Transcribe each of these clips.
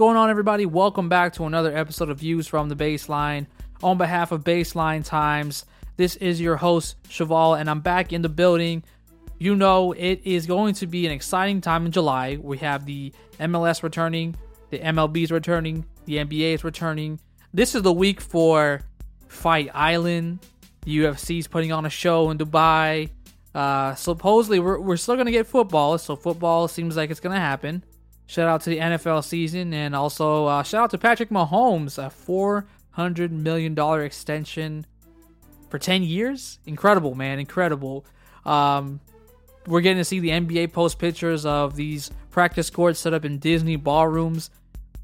Going on, everybody? Welcome back to another episode of Views from the Baseline. On behalf of Baseline Times, this is your host, Cheval, and I'm back in the building. You know, it is going to be an exciting time in July. We have the MLS returning, the MLB is returning, the NBA is returning. This is the week for Fight Island. The UFC is putting on a show in Dubai. Uh, supposedly, we're, we're still going to get football, so football seems like it's going to happen. Shout out to the NFL season, and also uh, shout out to Patrick Mahomes, a $400 million extension for 10 years. Incredible, man. Incredible. Um, we're getting to see the NBA post pictures of these practice courts set up in Disney ballrooms.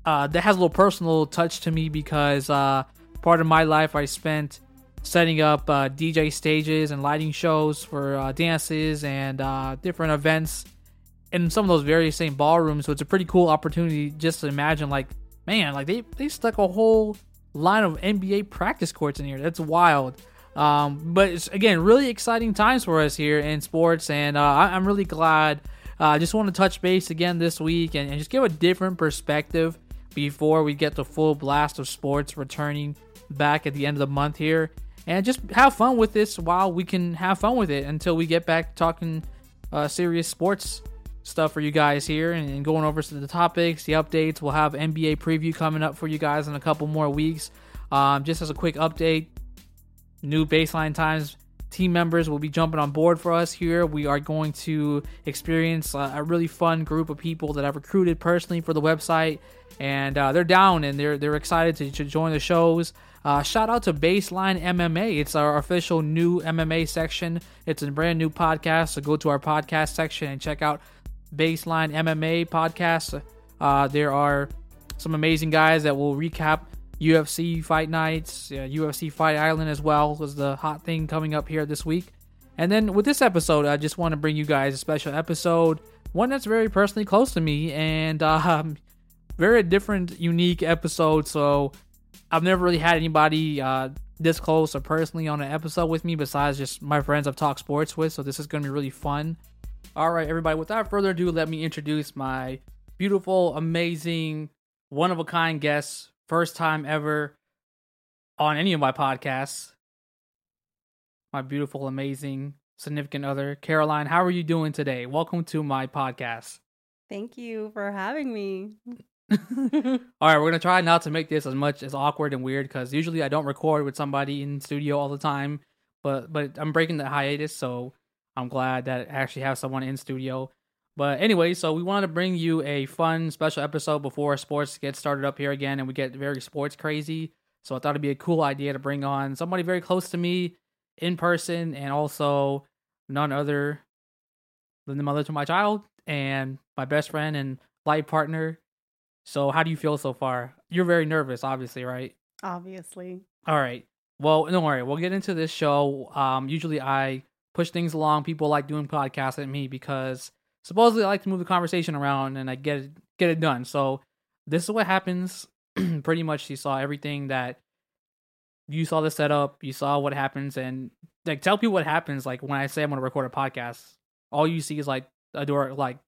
Uh, that has a little personal touch to me because uh, part of my life I spent setting up uh, DJ stages and lighting shows for uh, dances and uh, different events in some of those very same ballrooms. So it's a pretty cool opportunity just to imagine, like, man, like they they stuck a whole line of NBA practice courts in here. That's wild. Um, but it's again really exciting times for us here in sports, and uh, I, am really glad. Uh, I uh, just want to touch base again this week and, and just give a different perspective before we get the full blast of sports returning back at the end of the month here, and just have fun with this while we can have fun with it until we get back talking uh, serious sports stuff for you guys here and, going over to the topics, the updates. We'll have NBA preview coming up for you guys in a couple more weeks. Um, just as a quick update, new baseline times team members will be jumping on board for us here. We are going to experience a, a really fun group of people that I've recruited personally for the website, and uh, they're down and they're they're excited to, to join the shows. Uh, shout out to Baseline MMA. It's our official new MMA section. It's a brand new podcast. So go to our podcast section and check out Baseline MMA podcast. Uh, there are some amazing guys that will recap UFC fight nights, uh, UFC Fight Island as well was the hot thing coming up here this week. And then with this episode, I just want to bring you guys a special episode, one that's very personally close to me and um, very different, unique episode. So I've never really had anybody uh, this close or personally on an episode with me besides just my friends I've talked sports with. So this is going to be really fun. All right, everybody, without further ado, let me introduce my beautiful, amazing, one of a kind guest, first time ever on any of my podcasts. My beautiful, amazing, significant other, Caroline. How are you doing today? Welcome to my podcast. Thank you for having me. all right, we're gonna try not to make this as much as awkward and weird because usually I don't record with somebody in studio all the time, but but I'm breaking the hiatus, so I'm glad that I actually have someone in studio. But anyway, so we wanted to bring you a fun special episode before sports gets started up here again and we get very sports crazy. So I thought it'd be a cool idea to bring on somebody very close to me in person and also none other than the mother to my child and my best friend and life partner. So how do you feel so far? You're very nervous, obviously, right? Obviously. All right. Well, don't worry. We'll get into this show. Um, usually I push things along. People like doing podcasts at me because supposedly I like to move the conversation around and I get it, get it done. So this is what happens. Pretty much, you saw everything that you saw the setup, you saw what happens, and like tell people what happens. Like when I say I'm to record a podcast, all you see is like a door like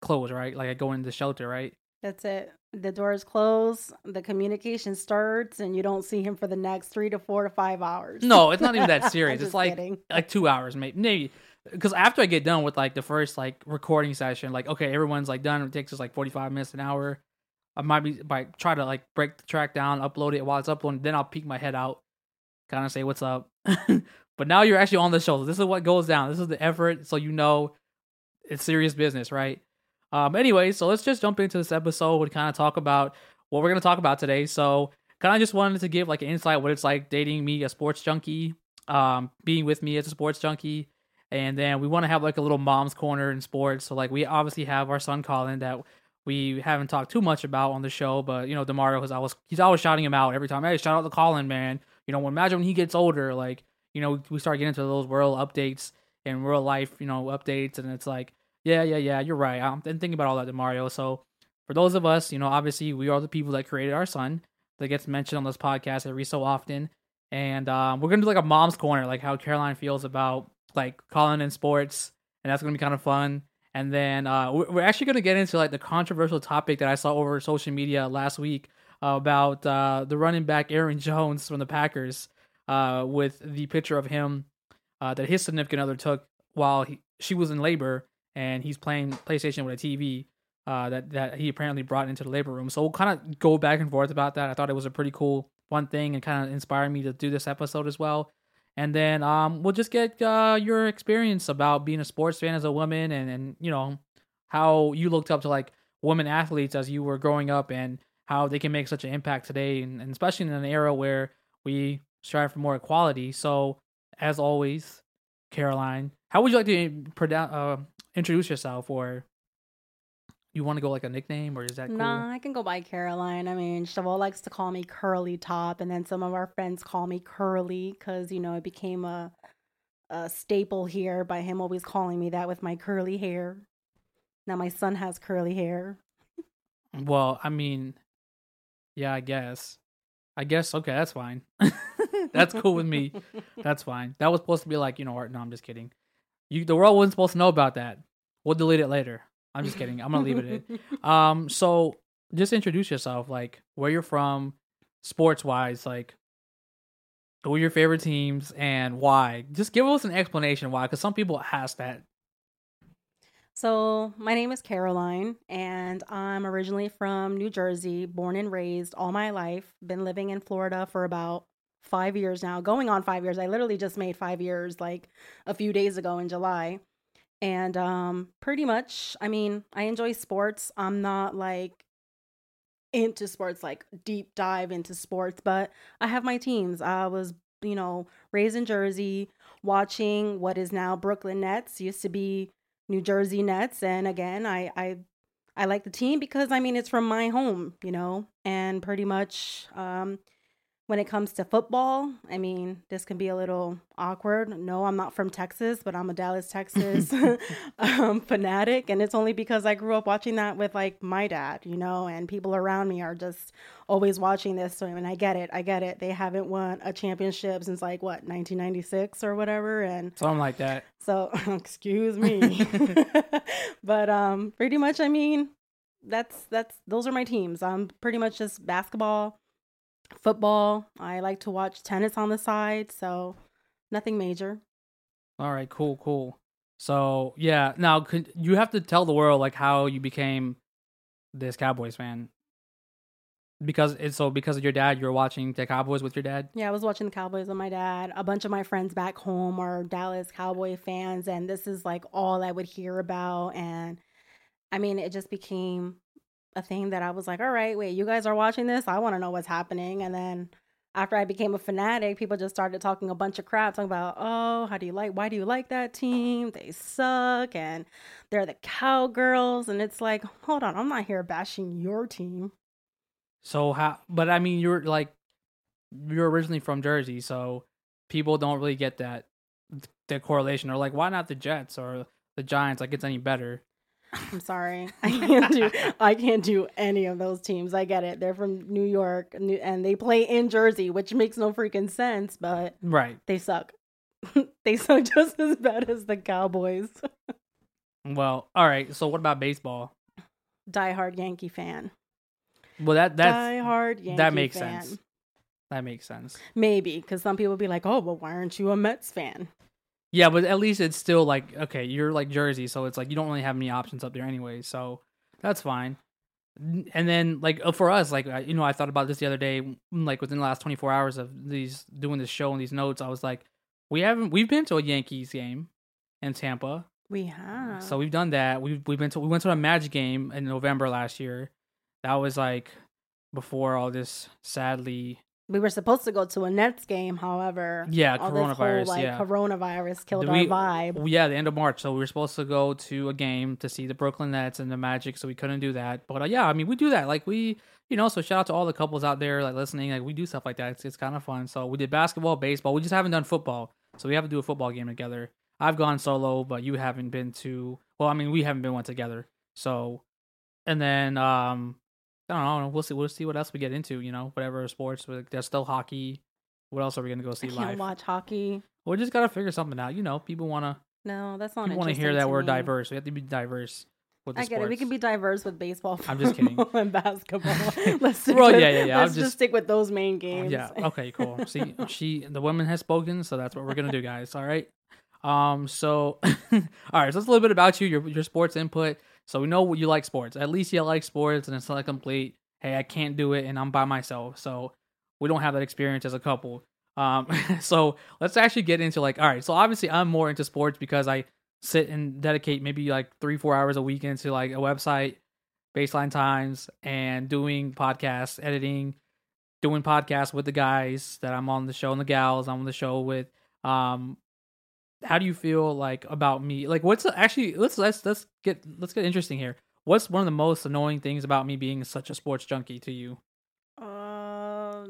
close, right? Like I go into the shelter, right? That's it the doors close, the communication starts, and you don't see him for the next three to four to five hours. No, it's not even that serious. it's like kidding. like two hours, maybe. Maybe because after I get done with like the first like recording session, like okay, everyone's like done. It takes us like forty five minutes an hour. I might be by try to like break the track down, upload it while it's uploading. Then I'll peek my head out, kind of say what's up. but now you're actually on the show. This is what goes down. This is the effort, so you know it's serious business, right? Um, anyway, so let's just jump into this episode and kind of talk about what we're gonna talk about today. So, kind of just wanted to give like an insight what it's like dating me, a sports junkie, um, being with me as a sports junkie, and then we want to have like a little mom's corner in sports. So, like, we obviously have our son Colin that we haven't talked too much about on the show, but you know, Demario has always he's always shouting him out every time. Hey, shout out to Colin, man. You know, imagine when he gets older, like you know, we start getting into those world updates and real life, you know, updates, and it's like yeah, yeah, yeah. You're right. I'm thinking about all that, Mario. So for those of us, you know, obviously we are the people that created our son that gets mentioned on this podcast every so often. And um, we're gonna do like a mom's corner, like how Caroline feels about like Colin in sports, and that's gonna be kind of fun. And then uh, we're actually gonna get into like the controversial topic that I saw over social media last week about uh, the running back Aaron Jones from the Packers, uh, with the picture of him uh, that his significant other took while he, she was in labor, and he's playing PlayStation with a TV. Uh, that that he apparently brought into the labor room. So we'll kind of go back and forth about that. I thought it was a pretty cool one thing and kind of inspired me to do this episode as well. And then um, we'll just get uh, your experience about being a sports fan as a woman, and and you know how you looked up to like women athletes as you were growing up, and how they can make such an impact today, and, and especially in an era where we strive for more equality. So as always, Caroline, how would you like to uh, introduce yourself, or you want to go like a nickname, or is that cool? Nah, I can go by Caroline. I mean, Cheval likes to call me Curly Top, and then some of our friends call me Curly because you know it became a a staple here by him always calling me that with my curly hair. Now my son has curly hair. Well, I mean, yeah, I guess. I guess okay, that's fine. that's cool with me. That's fine. That was supposed to be like, you know, art. No, I'm just kidding. You the world wasn't supposed to know about that. We'll delete it later. I'm just kidding. I'm gonna leave it in. Um, so just introduce yourself, like where you're from, sports wise, like who are your favorite teams and why. Just give us an explanation why, because some people ask that. So, my name is Caroline, and I'm originally from New Jersey, born and raised all my life. Been living in Florida for about five years now, going on five years. I literally just made five years like a few days ago in July. And um, pretty much, I mean, I enjoy sports. I'm not like into sports, like deep dive into sports, but I have my teams. I was, you know, raised in Jersey, watching what is now Brooklyn Nets, used to be New Jersey Nets. And again, I, I, I like the team because I mean, it's from my home, you know, and pretty much, um, when it comes to football, I mean, this can be a little awkward. No, I'm not from Texas, but I'm a Dallas, Texas um, fanatic. And it's only because I grew up watching that with like my dad, you know, and people around me are just always watching this. So, I mean, I get it. I get it. They haven't won a championship since like what, 1996 or whatever. And Something like that. so, excuse me. but um, pretty much, I mean, that's that's those are my teams. I'm pretty much just basketball football. I like to watch tennis on the side, so nothing major. All right, cool, cool. So yeah, now could you have to tell the world like how you became this Cowboys fan? Because it's so because of your dad, you're watching the Cowboys with your dad. Yeah, I was watching the Cowboys with my dad. A bunch of my friends back home are Dallas Cowboy fans, and this is like all I would hear about. And I mean, it just became a thing that I was like, all right, wait, you guys are watching this? I want to know what's happening. And then after I became a fanatic, people just started talking a bunch of crap, talking about, oh, how do you like, why do you like that team? They suck and they're the cowgirls. And it's like, hold on, I'm not here bashing your team. So how? But I mean, you're like you're originally from Jersey, so people don't really get that the correlation. Or like, why not the Jets or the Giants? Like, it's any better. I'm sorry. I can't do I can't do any of those teams. I get it. They're from New York and they play in Jersey, which makes no freaking sense, but Right. they suck. they suck just as bad as the Cowboys. Well, all right. So what about baseball? Die hard Yankee fan. Well, that that's Die hard Yankee that makes fan. sense. that makes sense. Maybe because some people be like, "Oh, well, why aren't you a Mets fan?" Yeah, but at least it's still like okay, you're like Jersey, so it's like you don't really have any options up there anyway, so that's fine. And then like uh, for us, like you know, I thought about this the other day, mm, like within the last 24 hours of these doing this show and these notes, I was like, we haven't we've been to a Yankees game in Tampa, We have. so we've done that. We've we've been to we went to a Magic game in November last year. That was like before all this sadly we were supposed to go to a Nets game, however, yeah all this coronavirus whole, like, yeah coronavirus killed Do our we- vibe. Yeah, the end of March. So we were supposed to go to a game to see the Brooklyn Nets and the Magic, so we couldn't do that. But uh, yeah, I mean, we do that. Like we, you know, so shout out to all the couples out there like listening. Like we do stuff like that. It's, it's kind of fun. So we did basketball, baseball. We just haven't done football. So we have to do a football game together. I've gone solo, but you haven't been to. Well, I mean, we haven't been one together. So, and then um, I don't know. We'll see. We'll see what else we get into. You know, whatever sports. like, There's still hockey. What else are we gonna go I see can't live? watch hockey. We just gotta figure something out. You know, people wanna No, that's not. You want to hear that we're me. diverse. We have to be diverse with the I get it. We can be diverse with baseball, I'm just kidding. and basketball. let's stick Well, with, yeah, yeah, yeah, I'm Let's just, just- stick with those main games. Yeah. Okay. Cool. See, she, the woman has spoken, so that's what we're gonna do, guys. All right. Um. So, all right. So that's a little bit about you, your your sports input. So we know you like sports. At least you like sports, and it's not complete. Hey, I can't do it, and I'm by myself, so we don't have that experience as a couple. Um. So let's actually get into like, all right. So obviously, I'm more into sports because I sit and dedicate maybe like three, four hours a week into like a website, baseline times, and doing podcasts, editing, doing podcasts with the guys that I'm on the show and the gals I'm on the show with. Um, how do you feel like about me? Like, what's actually let's let's let's get let's get interesting here. What's one of the most annoying things about me being such a sports junkie to you? Uh,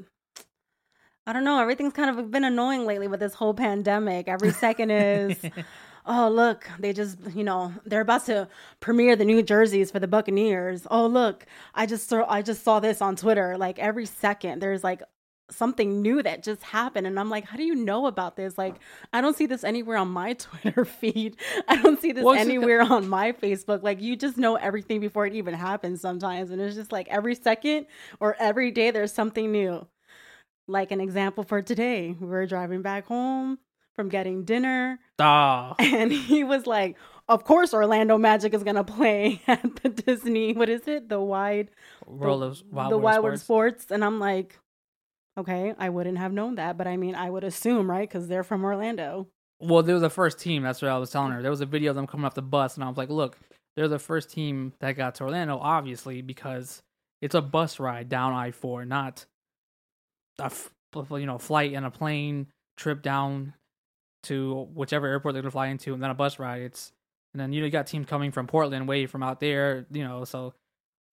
I don't know. Everything's kind of been annoying lately with this whole pandemic. Every second is, oh look, they just you know they're about to premiere the new jerseys for the Buccaneers. Oh look, I just saw I just saw this on Twitter. Like every second, there's like something new that just happened and i'm like how do you know about this? Like i don't see this anywhere on my twitter feed. I don't see this Well, it's just- anywhere on my facebook. Like you just know everything before it even happens sometimes and it's just like every second or every day there's something new. Like an example for today we were driving back home from getting dinner Ah, and he was like of course orlando magic is gonna play at the disney what is it? The wide World of Wild the World Wild Sports. Sports, and I'm like, okay, I wouldn't have known that, but I mean, I would assume, right? Because they're from Orlando. Well, they were the first team. That's what I was telling her. There was a video of them coming off the bus, and I was like, "Look, they're the first team that got to Orlando, obviously, because it's a bus ride down I four, not a f- you know flight and a plane trip down to whichever airport they're gonna fly into, and then a bus ride. It's and then you got teams coming from Portland, way from out there, you know. So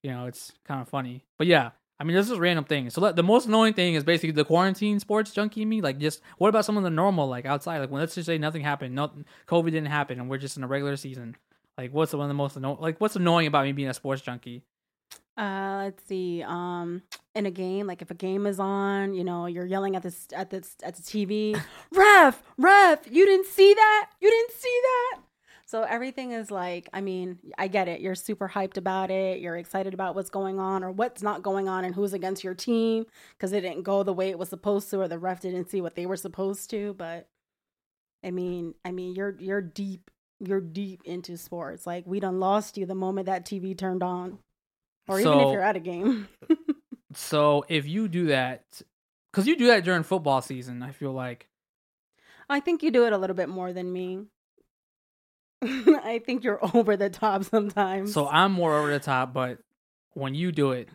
you know it's kind of funny, but yeah. I mean, this is random things. So the most annoying thing is basically the quarantine sports junkie me. Like, just what about some of the normal, like outside? Like, when let's just say nothing happened, nothing, COVID didn't happen, and we're just in a regular season. Like, what's the one of the most annoying? Like, what's annoying about me being a sports junkie? Uh, let's see. Um, in a game, like if a game is on, you know, you're yelling at this at this at the TV, ref, ref, you didn't see that, you didn't see that. So everything is like, I mean, I get it. You're super hyped about it. You're excited about what's going on or what's not going on and who's against your team because it didn't go the way it was supposed to or the ref didn't see what they were supposed to. But I mean, I mean, you're you're deep, you're deep into sports. Like we done lost you the moment that TV turned on, or even if you're at a game. So if you do that, because you do that during football season, I feel like I think you do it a little bit more than me. I think you're over the top sometimes. so I'm more over the top. But when you do it,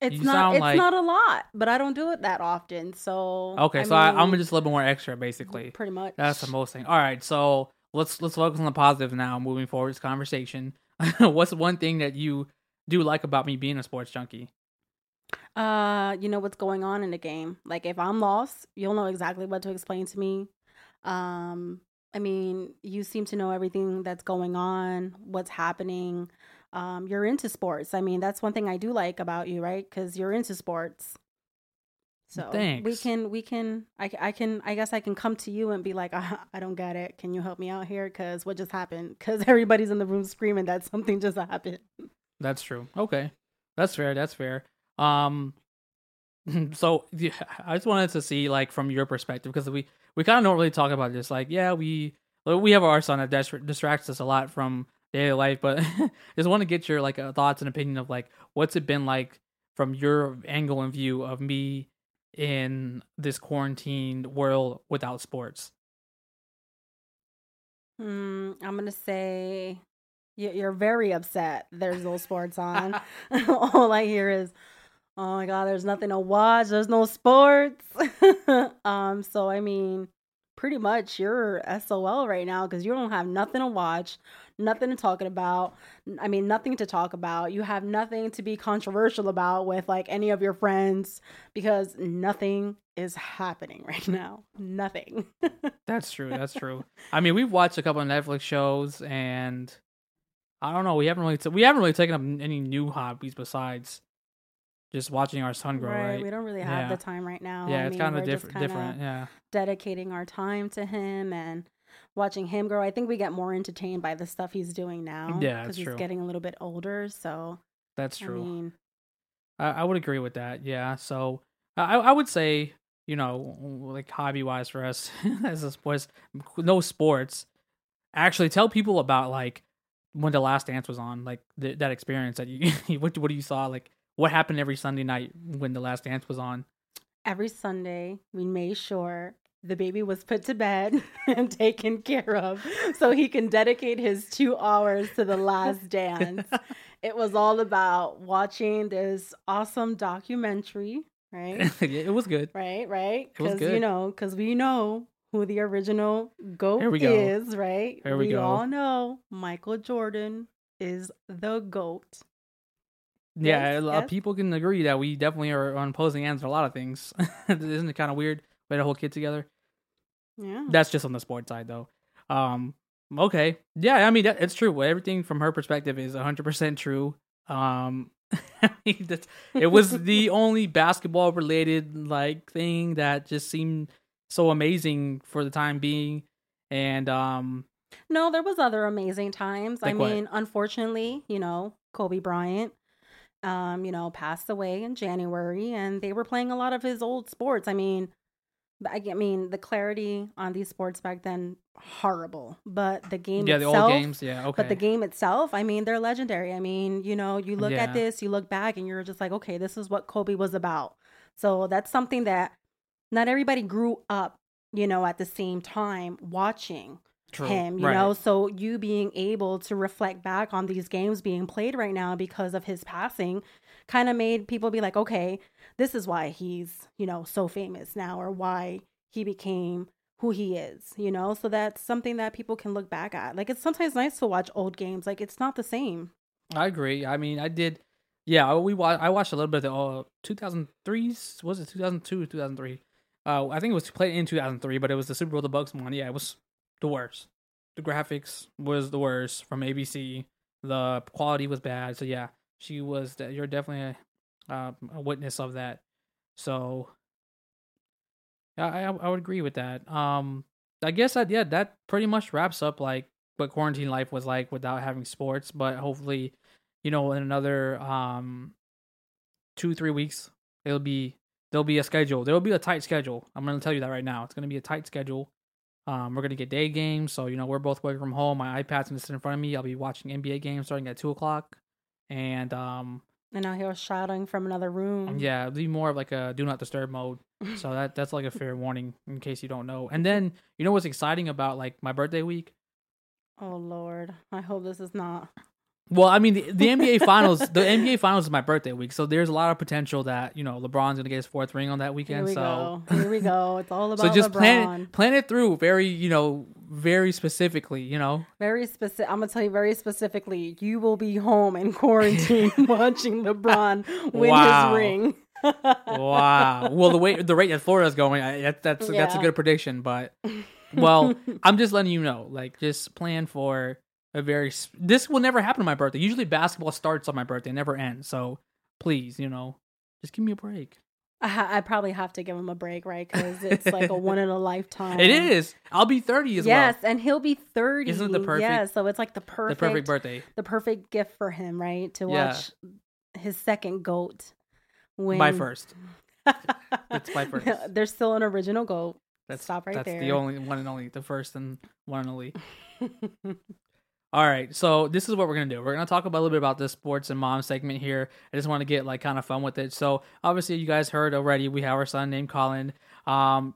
it's you not it's like- not a lot, but I don't do it that often. So okay, so I, I'm mean, just a little bit more extra, basically. pretty much. That's the most thing. All right, so let's let's focus on the positive now. Moving forward, this conversation. What's one thing that you do like about me being a sports junkie? Uh, you know what's going on in the game. Like if I'm lost, you'll know exactly what to explain to me. Um, I mean, you seem to know everything that's going on, what's happening. Um, you're into sports. I mean, that's one thing I do like about you, right? Because you're into sports. So we can we can I, I can I guess I can come to you and be like I, I don't get it. Can you help me out here? Because what just happened? Because everybody's in the room screaming that something just happened. That's true. Okay, that's fair. That's fair. Um, so yeah, I just wanted to see like from your perspective because we we kind of don't really talk about this. Like, yeah, we we have our son that distracts us a lot from daily life, but just want to get your like uh, thoughts and opinion of like what's it been like from your angle and view of me in this quarantined world without sports. Hmm, I'm gonna say you're very upset. There's no sports on. All I hear is, "Oh my god, there's nothing to watch. There's no sports." um, so I mean, pretty much you're SOL right now because you don't have nothing to watch, nothing to talk about. I mean, nothing to talk about. You have nothing to be controversial about with like any of your friends because nothing is happening right now. Nothing. That's true. That's true. I mean, we've watched a couple of Netflix shows, and I don't know. We haven't really t- we haven't really taken up any new hobbies besides just watching our son grow. Right? We don't really have Yeah. the time right now. yeah, I it's kind of different. Different. Yeah. Dedicating our time to him, and watching him grow. I think we get more entertained by the stuff he's doing now. Yeah, because he's true. getting a little bit older. So That's I true. mean, I, I would agree with that. Yeah. So I, I would say, you know, like hobby wise for us as a sports, no sports. Actually, tell people about like when the last dance was on, like th- that experience that you what what you saw, like what happened every Sunday night when the last dance was on. every Sunday we made sure the baby was put to bed and taken care of so he can dedicate his two hours to the last dance. it was all about watching this awesome documentary, right? it was good. Right, right. It was Because you know, because we know who the original goat we go. is, right? Here we go. all know Michael Jordan is the goat. Yeah, Yes, a lot of yes. people can agree that we definitely are on opposing ends on a lot of things. Isn't it kind of weird? We had a whole kid together. Yeah. That's just on the sports side, though. Um, okay, yeah, I mean that, it's true. Everything from her perspective is hundred percent true. Um, I mean, it was the only basketball related like thing that just seemed so amazing for the time being, and um, No, there was other amazing times. I Like what? mean, unfortunately, you know, Kobe Bryant, um, you know, passed away in January, and they were playing a lot of his old sports. I mean, I mean, the clarity on these sports back then horrible, but the game yeah, the itself, old games, yeah, okay, but the game itself, I mean, they're legendary. I mean, you know, you look Yeah. at this, you look back, and you're just like, okay, this is what Kobe was about. So that's something that not everybody grew up, you know, at the same time watching True. him, you right. know. So you being able to reflect back on these games being played right now because of his passing kind of made people be like, okay, this is why he's, you know, so famous now or why he became who he is, you know? So that's something that people can look back at. Like it's sometimes nice to watch old games. Like it's not the same. I agree. I mean, I did. Yeah, we wa- I watched a little bit of the uh, 2003's. Was it 2002 or 2003? Uh, I think it was played in 2003, but it was the Super Bowl the Bucks one. Yeah, it was the worst. The graphics was the worst from ABC. The quality was bad. So yeah, she was. You're definitely a, uh, a witness of that. So I I would agree with that. Um, I guess that yeah, that pretty much wraps up like what quarantine life was like without having sports. But hopefully, you know, in another um two three weeks, it'll be there'll be a schedule. There'll be a tight schedule. I'm gonna tell you that right now. It's gonna be a tight schedule. Um, we're gonna get day games, so you know we're both working from home. My iPad's gonna sit in front of me. I'll be watching NBA games starting at two o'clock, and um, And now he was shouting from another room. yeah, it'll be more of like a do not disturb mode. So that that's like a fair warning in case you don't know. And then you know what's exciting about like my birthday week? Oh Lord. I hope this is not Well, I mean the, the NBA finals, the NBA finals is my birthday week, so there's a lot of potential that you know LeBron's gonna get his fourth ring on that Here weekend. we So go. Here we go. It's all about. so just LeBron. plan it, plan it through very you know very specifically. You know, Very specific. I'm gonna tell you very specifically. You will be home in quarantine watching LeBron win Wow. his ring. wow. Well, the way the rate that Florida's going, I, that, that's that's a good prediction. But well, I'm just letting you know, like, just plan for a very. This will never happen on my birthday. Usually, basketball starts on my birthday, never ends. So please, you know, just give me a break. I, ha- I probably have to give him a break, right? Because it's like a one in a lifetime. It is. I'll be 30 as Yes, well. Yes, and he'll be thirty. Isn't it the perfect- Yeah, so it's like the perfect, The perfect, birthday. the perfect gift for him, right? To Yeah. watch his second goat win. By first. It's by first. There's still an original goat. That's Stop right that's the only one and only, the first and one and only. All right, so this is what we're gonna do. We're gonna talk about a little bit about this sports and mom segment here. I just want to get like kind of fun with it. So obviously, you guys heard already. We have our son named Colin. Um,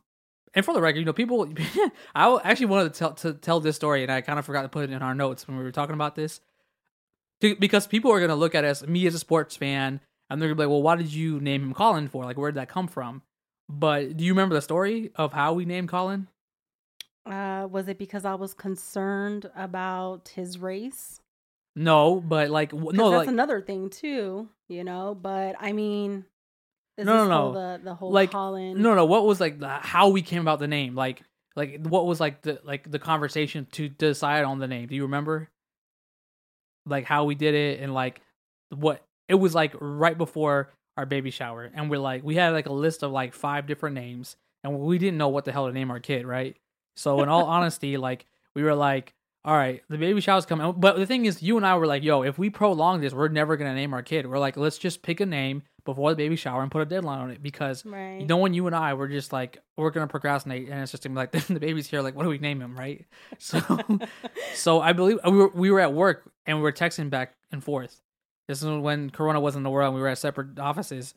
and for the record, you know, people. I actually wanted to tell to tell this story, and I kind of forgot to put it in our notes when we were talking about this, because people are gonna look at us, me as a sports fan, and they're gonna be like, "Well, why did you name him Colin for? Like, where did that come from?" But do you remember the story of how we named Colin? Uh, was it because I was concerned about his race? No, but like w- no, that's like another thing too, you know. But I mean, No, no, no. the the whole Like, Colin? no, no. What was like the, how we came about the name? Like, like what was like the like the conversation to decide on the name? Do you remember? Like how we did it and like what it was like right before our baby shower, and we're like we had like a list of like five different names, and we didn't know what the hell to name our kid, right? So in all honesty, like we were like, all right, the baby shower's coming. But the thing is, you and I were like, yo, if we prolong this, we're never gonna name our kid. We're like, let's just pick a name before the baby shower and put a deadline on it because Right. knowing you and I, we're just like we're gonna procrastinate, and it's just gonna be like the baby's here. Like, what do we name him, right? So, so I believe we were we were at work and we were texting back and forth. This is when Corona was in the world. and We were at separate offices,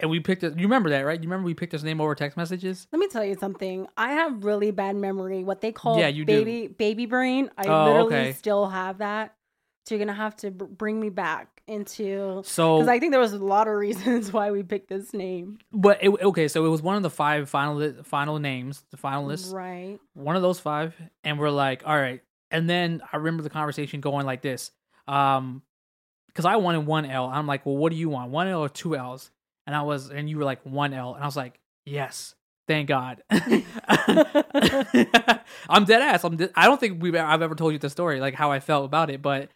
and we picked it. You remember that, right? You remember we picked his name over text messages. Let me tell you something. I have really bad memory. What they call Yeah, you do. baby baby brain. I Oh, literally okay. still have that. So you're gonna have to br- bring me back into So, because I think there was a lot of reasons why we picked this name. but it, okay, so it was one of the five final final names, the finalists. Right. one of those five and we're like all right and then i remember the conversation going like this um because i wanted one l i'm like well what do you want one l or two l's and i was and you were like one l and i was like yes thank god. I'm dead ass. I'm de- i don't think we've i've ever told you the story like how i felt about it but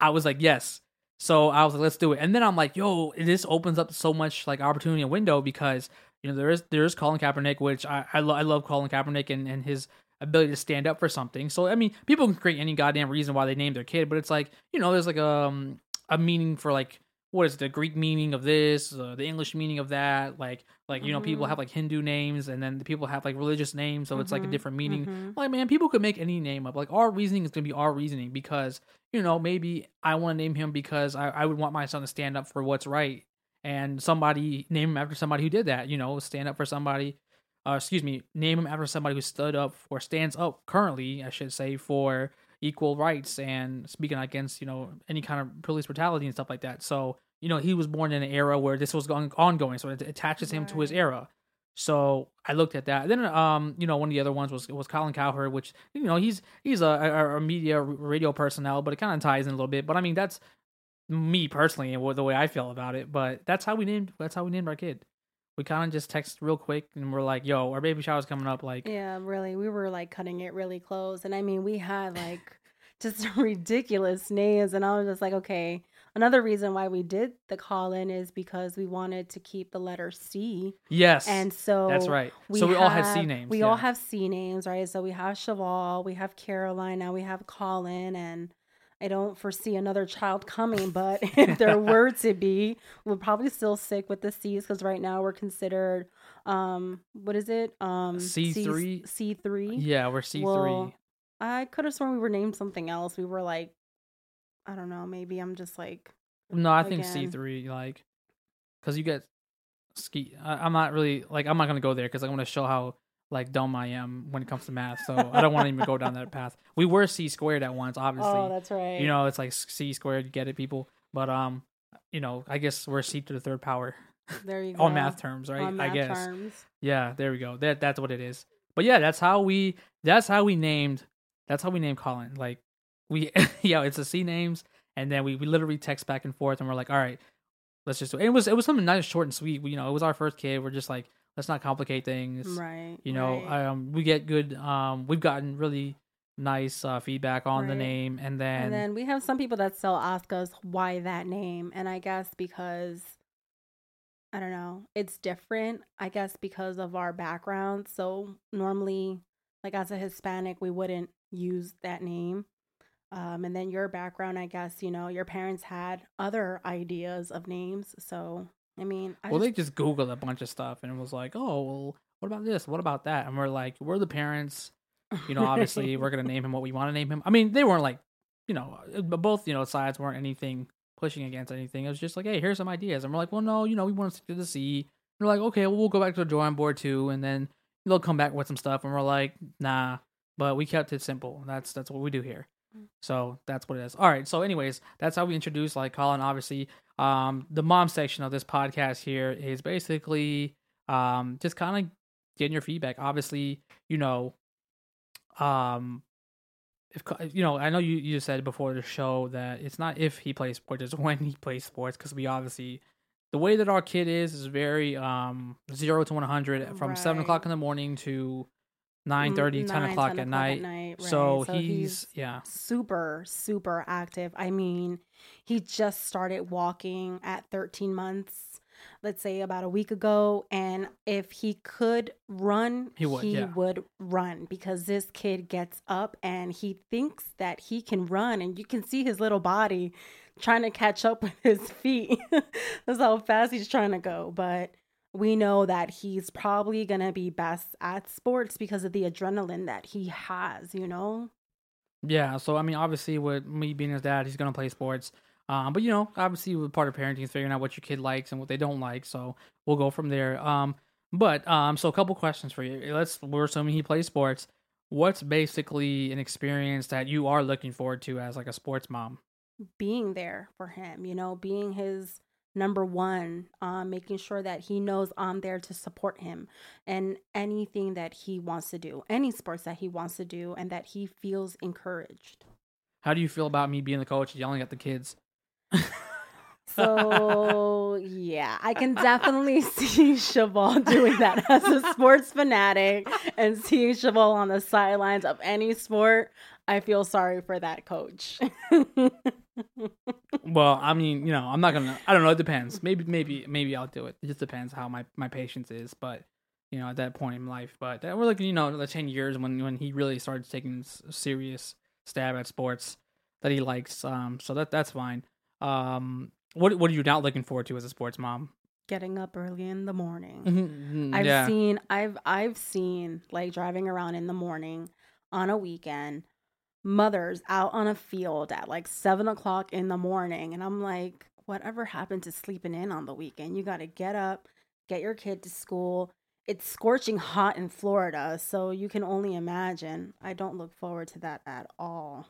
i was like yes. So i was like let's do it. And then i'm like yo this opens up so much like opportunity and window because you know there is there is Colin Kaepernick, which I I, lo- I love Colin Kaepernick and, and his ability to stand up for something. So I mean, people can create any goddamn reason why they name their kid, but it's like you know, there's like a um, a meaning for like what is the Greek meaning of this, uh, the English meaning of that. Like like you know, people Mhm. have like Hindu names, and then the people have like religious names, so it's like a Mhm, different meaning. mhm. Like man, people could make any name up. Like our reasoning is gonna be our reasoning because you know maybe I want to name him because I, I would want my son to stand up for what's right, and somebody name him after somebody who did that. You know, stand up for somebody. Uh, excuse me, name him after somebody who stood up or stands up currently, I should say, for equal rights and speaking against you know any kind of police brutality and stuff like that. So you know he was born in an era where this was going ongoing, so it attaches him to his era. So I looked at that. Then um you know one of the other ones was was Colin Cowherd, which you know he's he's a, a, a media radio personnel, but it kind of ties in a little bit. But I mean that's me personally and the way I feel about it. But that's how we named that's how we named our kid. We kind of just text real quick and we're like, "Yo, our baby shower's coming up." Like, Yeah, really. We were like cutting it really close. And I mean, we had like just ridiculous names. And I was just like, okay. Another reason why we did the Colin is because we wanted to keep the letter C. yes, And so that's right. so we all had C names. We yeah. all have C names, right? So we have Cheval, we have Caroline, now we have Colin, and I don't foresee another child coming. But if there were to be, we'll probably still stick with the C's because right now we're considered, um, what is it? Um, C3? C three. Yeah, we're C three. Well, I could have sworn we were named something else. We were like, I don't know. Maybe I'm just like, No, I think C three, like, because you get ski. I, I'm not really like I'm not gonna go there because I'm gonna show how like dumb I am when it comes to math. So I don't want to even go down that path. We were C squared at once, obviously. oh, that's right. you know, it's like C squared. You get it, people. But um, you know, I guess we're C to the third power there you go. on math terms, right? On I math guess. terms. Yeah, there we go. That that's what it is. But yeah, that's how we that's how we named that's how we named Colin. Like we yeah, it's a C names and then we, we literally text back and forth and we're like, all right, let's just do it. It was it was something nice, short and sweet. We, you know, it was our first kid. We're just like, let's not complicate things. Right. You know, right. um we get good um we've gotten really nice uh feedback on the name and then, and then we have some people that still ask us why that name, and I guess because I don't know, it's different. I guess because of our background. So normally, like as a Hispanic, we wouldn't use that name. Um, and then your background, I guess, you know, your parents had other ideas of names. So I mean, I well, just, they just Googled a bunch of stuff and it was like, oh, well, what about this? What about that? And we're like, we're the parents. You know, obviously, we're gonna name him what we want to name him. I mean, they weren't like, you know, uh, but both you know sides weren't anything pushing against anything. It was just like, hey, here's some ideas, and we're like, well, no, you know, we want to stick to the C. They're like, okay, well, we'll go back to the drawing board too, and then they'll come back with some stuff, and we're like, nah. But we kept it simple. That's that's what we do here. Mm. So that's what it is. All right. So, anyways, that's how we introduce like Colin. Obviously, um, the mom section of this podcast here is basically um just kind of getting your feedback. Obviously, you know, um, if you know, I know you you said before the show that it's not if he plays sports, it's when he plays sports because we obviously the way that our kid is is very um zero to one hundred from seven o'clock in the morning to nine Mm, thirty, ten 9, o'clock 10 at night. right. So, he's, yeah. super super active i mean he just started walking at 13 months let's say about a week ago, and if he could run, He would, yeah. would run because this kid gets up and he thinks that he can run, and you can see his little body trying to catch up with his feet. That's how fast he's trying to go. But we know that he's probably going to be best at sports because of the adrenaline that he has, you know? Yeah, so I mean, obviously, with me being his dad, he's gonna play sports. Um, but you know, obviously, with part of parenting is figuring out what your kid likes and what they don't like. So we'll go from there. Um, but um, so a couple questions for you. Let's we're assuming he plays sports. What's basically an experience that you are looking forward to as like a sports mom? being there for him, you know, being his number one, um, making sure that he knows I'm there to support him and anything that he wants to do, any sports that he wants to do, and that he feels encouraged. How do you feel about me being the coach yelling at the kids? So yeah, I can definitely see Cheval doing that as a sports fanatic and seeing Cheval on the sidelines of any sport. I feel sorry for that coach. well, I mean, you know, I'm not gonna. I don't know. It depends. Maybe, maybe, maybe I'll do it. It just depends how my my patience is. But you know, at that point in life, but we're looking, you know, the ten years when when he really started taking serious stab at sports that he likes. Um, so that that's fine. Um, what what are you not looking forward to as a sports mom? Getting up early in the morning. Mm-hmm. I've yeah. seen I've I've seen like driving around in the morning on a weekend, mothers out on a field at like seven o'clock in the morning, and I'm like, whatever happened to sleeping in on the weekend? You got to get up, get your kid to school. It's scorching hot in Florida, so you can only imagine. I don't look forward to that at all.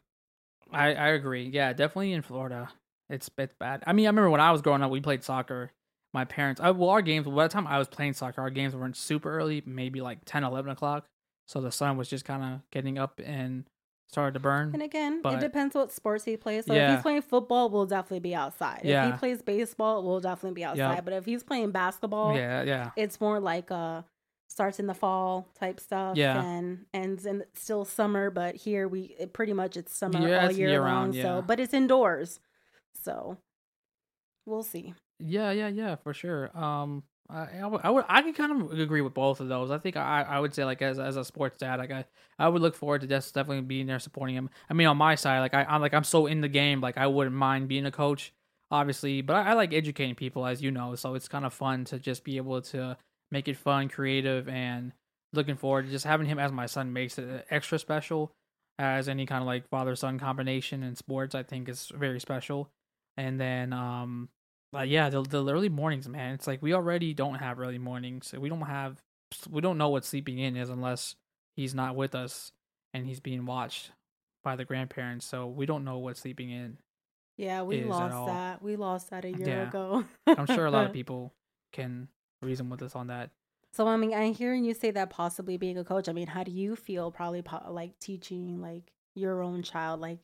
I I agree. Yeah, definitely in Florida. It's it's bad. I mean, I remember when I was growing up, we played soccer. My parents, I, well, our games. By the time I was playing soccer, our games weren't super early, maybe like 10, 11 o'clock. So the sun was just kind of getting up and started to burn. And again, But- it depends what sports he plays. So if he's playing football, we'll definitely be outside. Yeah. If he plays baseball, we'll definitely be outside. But if he's playing basketball, Yeah, yeah, it's more like uh starts in the fall type stuff Yeah. and ends in still summer but here we it pretty much it's summer Yeah, all it's year, year-round, long yeah. so but it's indoors so we'll see yeah, yeah, yeah, for sure. Um, I, I would, I can kind of agree with both of those. I think I, I would say like as as a sports dad, like I, I would look forward to just definitely being there supporting him. I mean, on my side, like I, I'm like I'm so in the game, like I wouldn't mind being a coach, obviously, but I, I like educating people, as you know. So it's kind of fun to just be able to make it fun, creative, and looking forward to just having him as my son makes it extra special. As any kind of like father son combination in sports, I think is very special. And then, um, but yeah, the, the early mornings, man. It's like we already don't have early mornings. We don't have, we don't know what sleeping in is unless he's not with us and he's being watched by the grandparents. So we don't know what sleeping in. yeah we lost that we lost that a year Yeah. ago I'm sure a lot of people can reason with us on that. so i mean i'm hearing you say that possibly being a coach i mean how do you feel probably po- like teaching like your own child like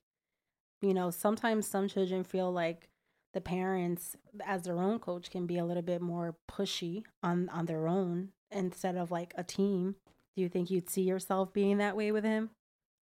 you know sometimes some children feel like the parents as their own coach can be a little bit more pushy on on their own instead of like a team do you think you'd see yourself being that way with him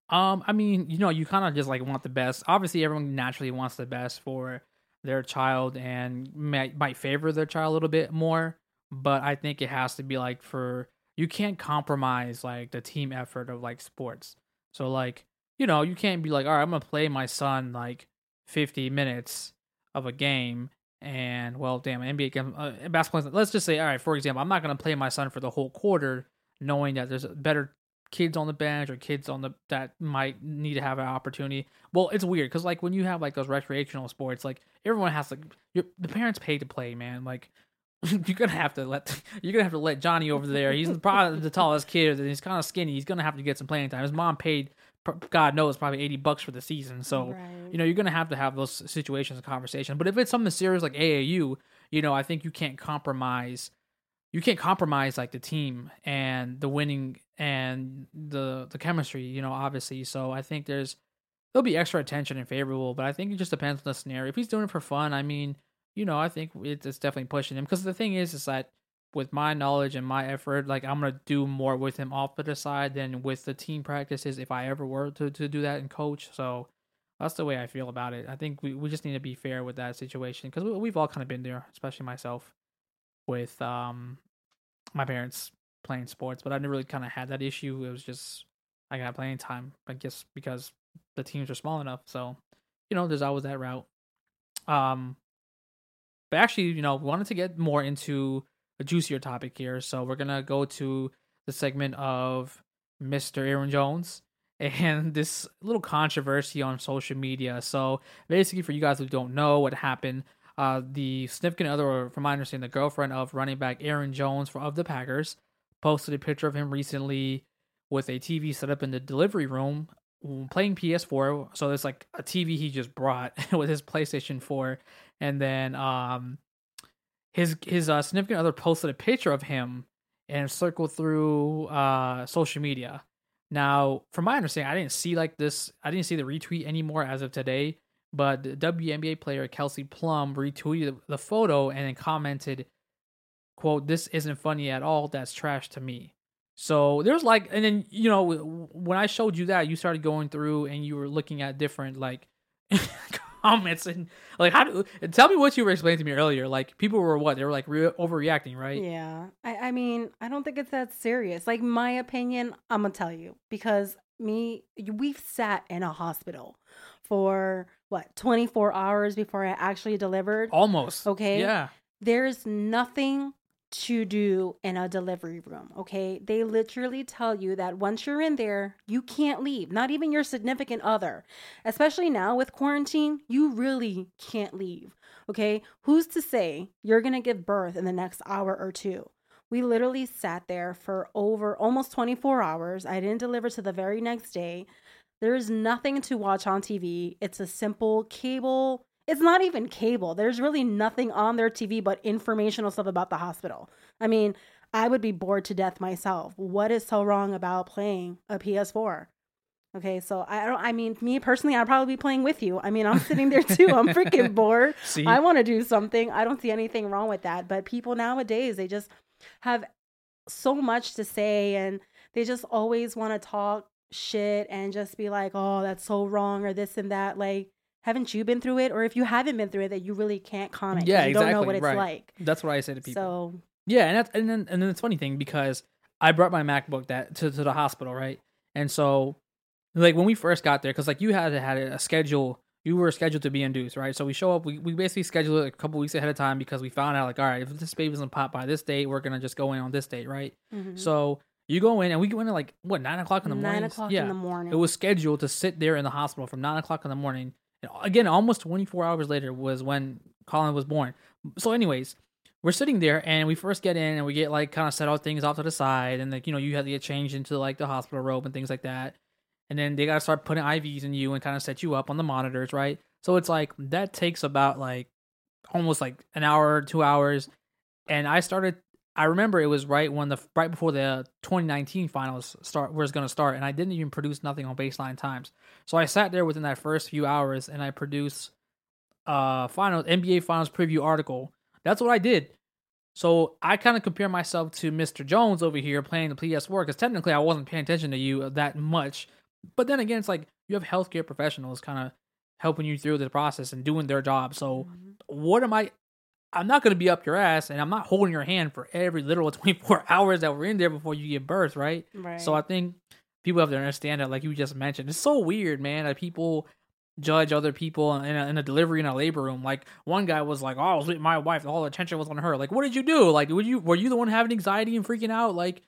Um, I mean, you know, you kind of just like want the best. Obviously, everyone naturally wants the best for their child and might might favor their child a little bit more. But I think it has to be like for you can't compromise like the team effort of like sports. So like you know you can't be like, all right, I'm gonna play my son like 50 minutes of a game. And well, damn, NBA game, uh, basketball. Let's just say, all right, for example, I'm not gonna play my son for the whole quarter, knowing that there's better kids on the bench or kids on the that might need to have an opportunity. Well, it's weird because like when you have like those recreational sports, like everyone has your the parents pay to play, man. Like you're gonna have to let you're gonna have to let Johnny over there. He's probably the tallest kid and he's kind of skinny. He's gonna have to get some playing time. His mom paid, God knows, probably eighty bucks for the season. So Right. you know you're gonna have to have those situations and conversations. But if it's something serious like AAU, you know I think you can't compromise you can't compromise like the team and the winning and the the chemistry, you know, obviously. So I think there's there'll be extra attention and favorable, but I think it just depends on the scenario. If he's doing it for fun, I mean, you know, I think it's definitely pushing him because the thing is, is that with my knowledge and my effort, like I'm gonna do more with him off to the side than with the team practices if I ever were to to do that and coach. So that's the way I feel about it. I think we, we just need to be fair with that situation because we, we've all kind of been there, especially myself. with um my parents playing sports, but I never really kind of had that issue. It was just I got playing time, I guess because the teams are small enough. So, you know, there's always that route. Um, but actually, you know, we wanted to get more into a juicier topic here, so we're gonna go to the segment of Mr. Aaron Jones and this little controversy on social media. So basically, for you guys who don't know what happened, uh, the significant other, or from my understanding, the girlfriend of running back Aaron Jones for, of the Packers, posted a picture of him recently with a TV set up in the delivery room playing PS4. So there's like a TV he just brought with his PlayStation 4, and then um, his his uh, significant other posted a picture of him and circled through uh social media. Now, from my understanding, I didn't see like this. I didn't see the retweet anymore as of today. But the WNBA player Kelsey Plum retweeted the photo and then commented, "quote This isn't funny at all. That's trash to me." So there's like, and then you know when I showed you that, you started going through and you were looking at different like comments and like how do tell me what you were explaining to me earlier. Like people were what they were like re- overreacting, right? Yeah, I, I mean I don't think it's that serious. Like my opinion, I'm gonna tell you because me we've sat in a hospital for what 24 hours before I actually delivered. Almost. Okay. Yeah. There's nothing to do in a delivery room. Okay. They literally tell you that once you're in there, you can't leave, not even your significant other. Especially now with quarantine, you really can't leave. Okay. Who's to say you're to give birth in the next hour or two? We literally sat there for over almost 24 hours. I didn't deliver to the very next day. There's nothing to watch on TV. It's a simple cable it's not even cable. There's really nothing on their TV but informational stuff about the hospital. I mean, I would be bored to death myself. What is so wrong about playing a PS4? Okay, so I don't. I mean, me personally, I'd probably be playing with you. I mean, I'm sitting there too. I'm freaking bored. See? I want to do something. I don't see anything wrong with that. But people nowadays, they just have so much to say, and they just always want to talk shit and just be like, "Oh, that's so wrong," or this and that. Like, haven't you been through it? Or if you haven't been through it, that you really can't comment. Yeah, you exactly. don't know what it's right. like. That's what I say to people. So yeah, and that's and then and then it's funny thing because I brought my MacBook that to, to the hospital, right? And so like when we first got there, because like you had had a schedule, you were scheduled to be induced, right? So we show up, we, we basically schedule it a couple weeks ahead of time because we found out like, all right, if this baby doesn't pop by this date, we're gonna just go in on this date, right? mm-hmm. So you go in and we go in at like what nine o'clock in the morning. nine o'clock yeah. in the morning. It was scheduled to sit there in the hospital from nine o'clock in the morning again, almost 24 hours later was when Colin was born. So, anyways, we're sitting there and we first get in and we get like kind of set all things off to the side and like you know you have to get changed into like the hospital robe and things like that. And then they gotta start putting IVs in you and kind of set you up on the monitors, right? So it's like that takes about like almost like an hour, two hours. And I started I remember it was right when the right before the 2019 finals start was going to start, and I didn't even produce nothing on baseline times. So I sat there within that first few hours, and I produced uh finals NBA finals preview article. That's what I did. So I kind of compare myself to Mr. Jones over here playing the PS4 because technically I wasn't paying attention to you that much. But then again, it's like you have healthcare professionals kind of helping you through the process and doing their job. So mm-hmm. what am I? I'm not going to be up your ass and I'm not holding your hand for every literal 24 hours that we're in there before you give birth, right? Right. So I think people have to understand that, like you just mentioned. It's so weird, man, that people judge other people in a, in a delivery in a labor room. Like one guy was like, "Oh, I was with my wife. All the attention was on her." Like, what did you do? Like, were you were you the one having anxiety and freaking out? Like,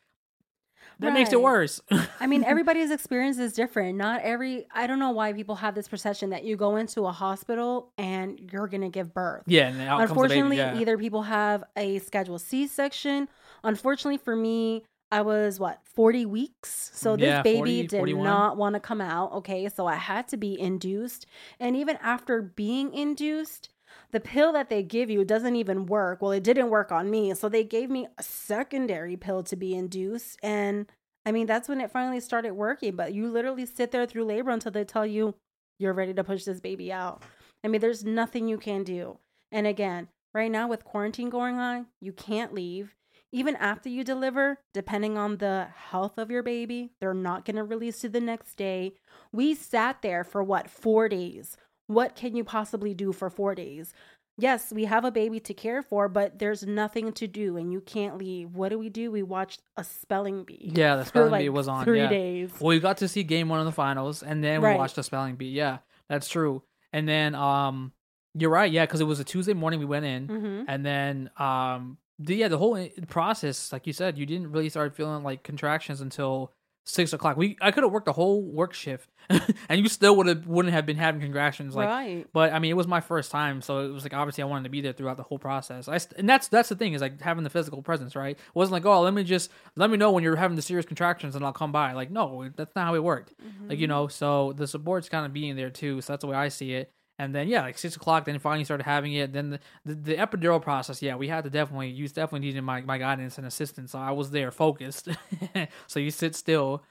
that right. makes it worse. I mean, everybody's experience is different. Not every I don't know why people have this perception that you go into a hospital and you're going to give birth. Yeah, unfortunately, baby, yeah. either people have a scheduled C-section. Unfortunately for me, I was what 40 weeks. So this yeah, baby 40, did 41. not want to come out, okay? So I had to be induced. And even after being induced, the pill that they give you doesn't even work. Well, it didn't work on me. So they gave me a secondary pill to be induced. And I mean, that's when it finally started working. But you literally sit there through labor until they tell you you're ready to push this baby out. I mean, there's nothing you can do. And again, right now with quarantine going on, you can't leave. Even after you deliver, depending on the health of your baby, they're not going to release you the next day. We sat there for what, four days? What can you possibly do for four days? yes, we have a baby to care for, but there's nothing to do and you can't leave. What do we do? We watched a spelling bee. Yeah, the spelling like, bee was on. three yeah. days. Well, we got to see game one of the finals, and then we Right. watched the spelling bee. Yeah, that's true. And then, um, you're right. Yeah, because it was a Tuesday morning we went in, hmm and then, um, the, yeah, the whole process, like you said, you didn't really start feeling like contractions until six o'clock. We I could have worked the whole work shift, and you still would have wouldn't have been having contractions. Like, right. but I mean, it was my first time, so it was like obviously I wanted to be there throughout the whole process. I st- and that's that's the thing is like having the physical presence, right? It wasn't like oh let me just let me know when you're having the serious contractions and I'll come by. Like no, that's not how it worked. Like you mm-hmm. know, so the support's kind of being there too. So that's the way I see it. And then yeah, like six o'clock, then finally started having it. Then the, the, the epidural process, yeah, we had to definitely you definitely needed my my guidance and assistance. So I was there focused. so you sit still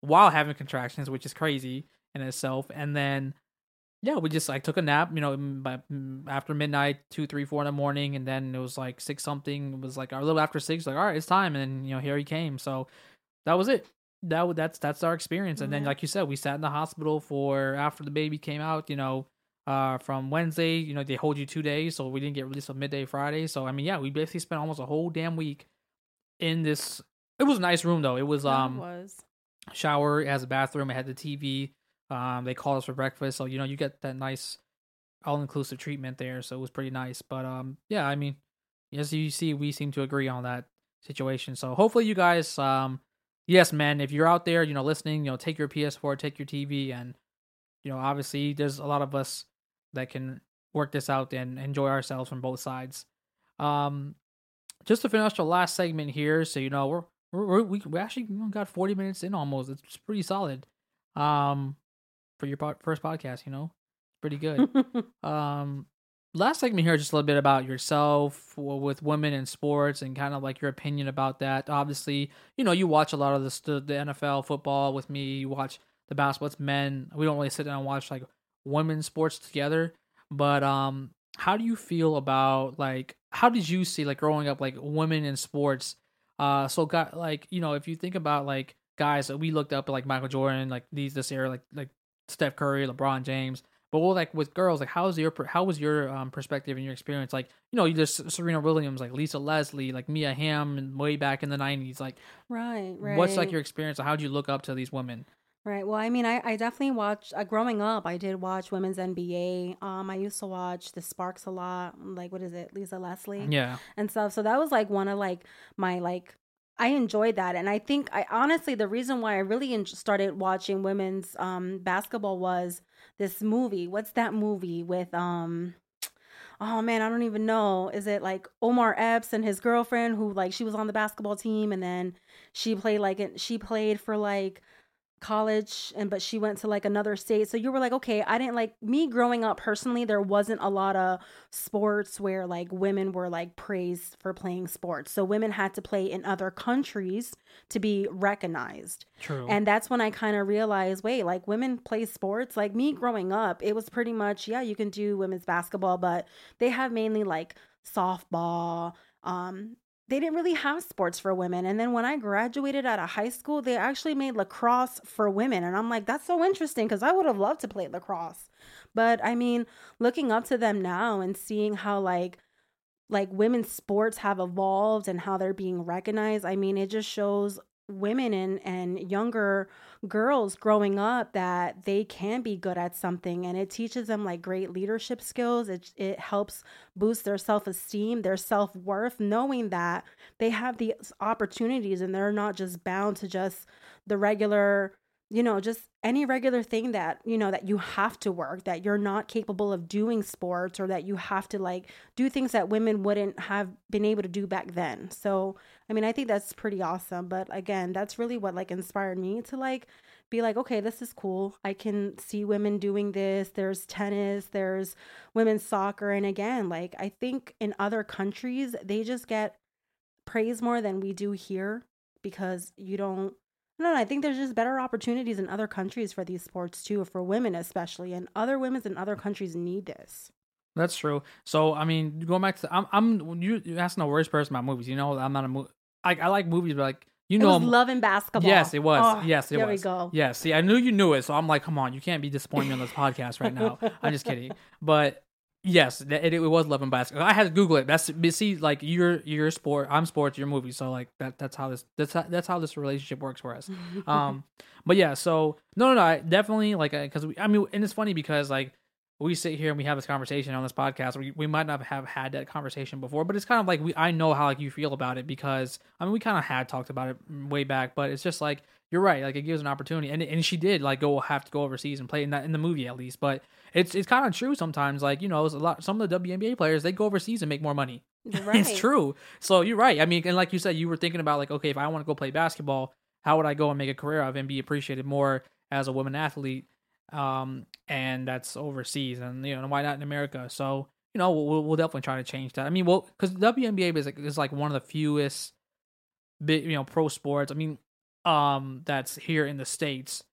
while having contractions, which is crazy in itself. And then yeah, we just like took a nap, you know, after midnight, two, three, four in the morning, and then it was like six something. It was like a little after six, like all right, it's time, and then you know here he came. So that was it. That that's that's our experience. And then like you said, we sat in the hospital for after the baby came out. You know, uh, from Wednesday, you know they hold you two days, so we didn't get released on midday Friday. So I mean, yeah, we basically spent almost a whole damn week in this. It was a nice room though. It was Yeah, it um was. shower, it has a bathroom, it had the TV. Um, they called us for breakfast, so you know you get that nice all inclusive treatment there. So it was pretty nice. But um, yeah, I mean, as you see, we seem to agree on that situation. So hopefully you guys, um, yes, man, if you're out there, you know, listening, you know, take your PS4, take your TV, and you know, obviously there's a lot of us that can work this out and enjoy ourselves from both sides. Um, just to finish the last segment here, so you know we're we're, we we actually got 40 minutes in almost. It's pretty solid. Um, for your pod, first podcast, you know, pretty good. um, last segment here, just a little bit about yourself with women in sports and kind of like your opinion about that. Obviously, you know, you watch a lot of the, the NFL football with me. You watch the basketball. It's men. We don't really sit down and watch like women's sports together. But um, how do you feel about like how did you see like growing up like women in sports? Uh, so got like you know if you think about like guys that we looked up like Michael Jordan, like these this era, like like Steph Curry, LeBron James. But well, like with girls, like how's your how was your um perspective and your experience? Like you know, you just Serena Williams, like Lisa Leslie, like Mia Hamm, and way back in the nineties. Like, right, right. what's like your experience? How would you look up to these women? Right. Well, I mean, I, I definitely watched uh, growing up. I did watch women's NBA. Um, I used to watch the Sparks a lot. Like, what is it, Lisa Leslie Yeah, and stuff. So that was like one of like my like I enjoyed that, and I think I honestly the reason why I really en- started watching women's um basketball was this movie. What's that movie with um. Oh man, I don't even know. Is it like Omar Epps and his girlfriend who like she was on the basketball team and then she played like it- she played for like college and but she went to like another state so you were like okay i didn't like me growing up personally there wasn't a lot of sports where like women were like praised for playing sports so women had to play in other countries to be recognized true. and that's when I kind of realized, wait, like women play sports. Like me growing up, it was pretty much, yeah, you can do women's basketball, but they have mainly like softball. Um, they didn't really have sports for women. And then when I graduated out of high school, they actually made lacrosse for women. And I'm like, that's so interesting because I would have loved to play lacrosse. But I mean, looking up to them now and seeing how like like women's sports have evolved and how they're being recognized, I mean, it just shows women and and younger girls growing up that they can be good at something and it teaches them like great leadership skills. It it helps boost their self-esteem their self-worth knowing that they have these opportunities and they're not just bound to just the regular you know just any regular thing that you know that you have to work that you're not capable of doing sports or that you have to like do things that women wouldn't have been able to do back then so I mean, I think that's pretty awesome. But again, that's really what like inspired me to like be like, okay, this is cool. I can see women doing this. There's tennis, there's women's soccer. And again, like I think in other countries, they just get praise more than we do here because you don't. No, no, I think there's just better opportunities in other countries for these sports too, for women especially, and other women in other countries need this. That's true. So I mean, going back to I'm I'm you you asking the worst person about movies. You know, I'm not a movie. I I like movies, but like you know, was I'm- love and basketball. yes, it was. Oh, yes, it there was. we go. Yeah, see, I knew you knew it, so I'm like, come on, you can't be disappointing me on this podcast right now. I'm just kidding, but Yes, it, it was Love and Basketball. I had to Google it. That's see, like you're you're sport, I'm sports, you're movie. So like that that's how this that's how, that's how this relationship works for us. um, but yeah, so no, no, no, I definitely like because I mean, and it's funny because like we sit here and we have this conversation on this podcast. We we might not have had that conversation before, but it's kind of like we I know how like you feel about it because I mean we kind of had talked about it way back, but it's just like you're right, like it gives an opportunity, and and she did like go have to go overseas and play in that in the movie at least, but it's it's kind of true sometimes. Like you know, a lot some of the WNBA players they go overseas and make more money. Right. it's true. So you're right. I mean, and like you said, you were thinking about like okay, if I want to go play basketball, how would I go and make a career of and be appreciated more as a woman athlete? Um, and that's overseas, and you know why not in America? So you know we'll, we'll definitely try to change that. I mean, well, because WNBA is like is like one of the fewest, bit you know pro sports. I mean, um, that's here in the states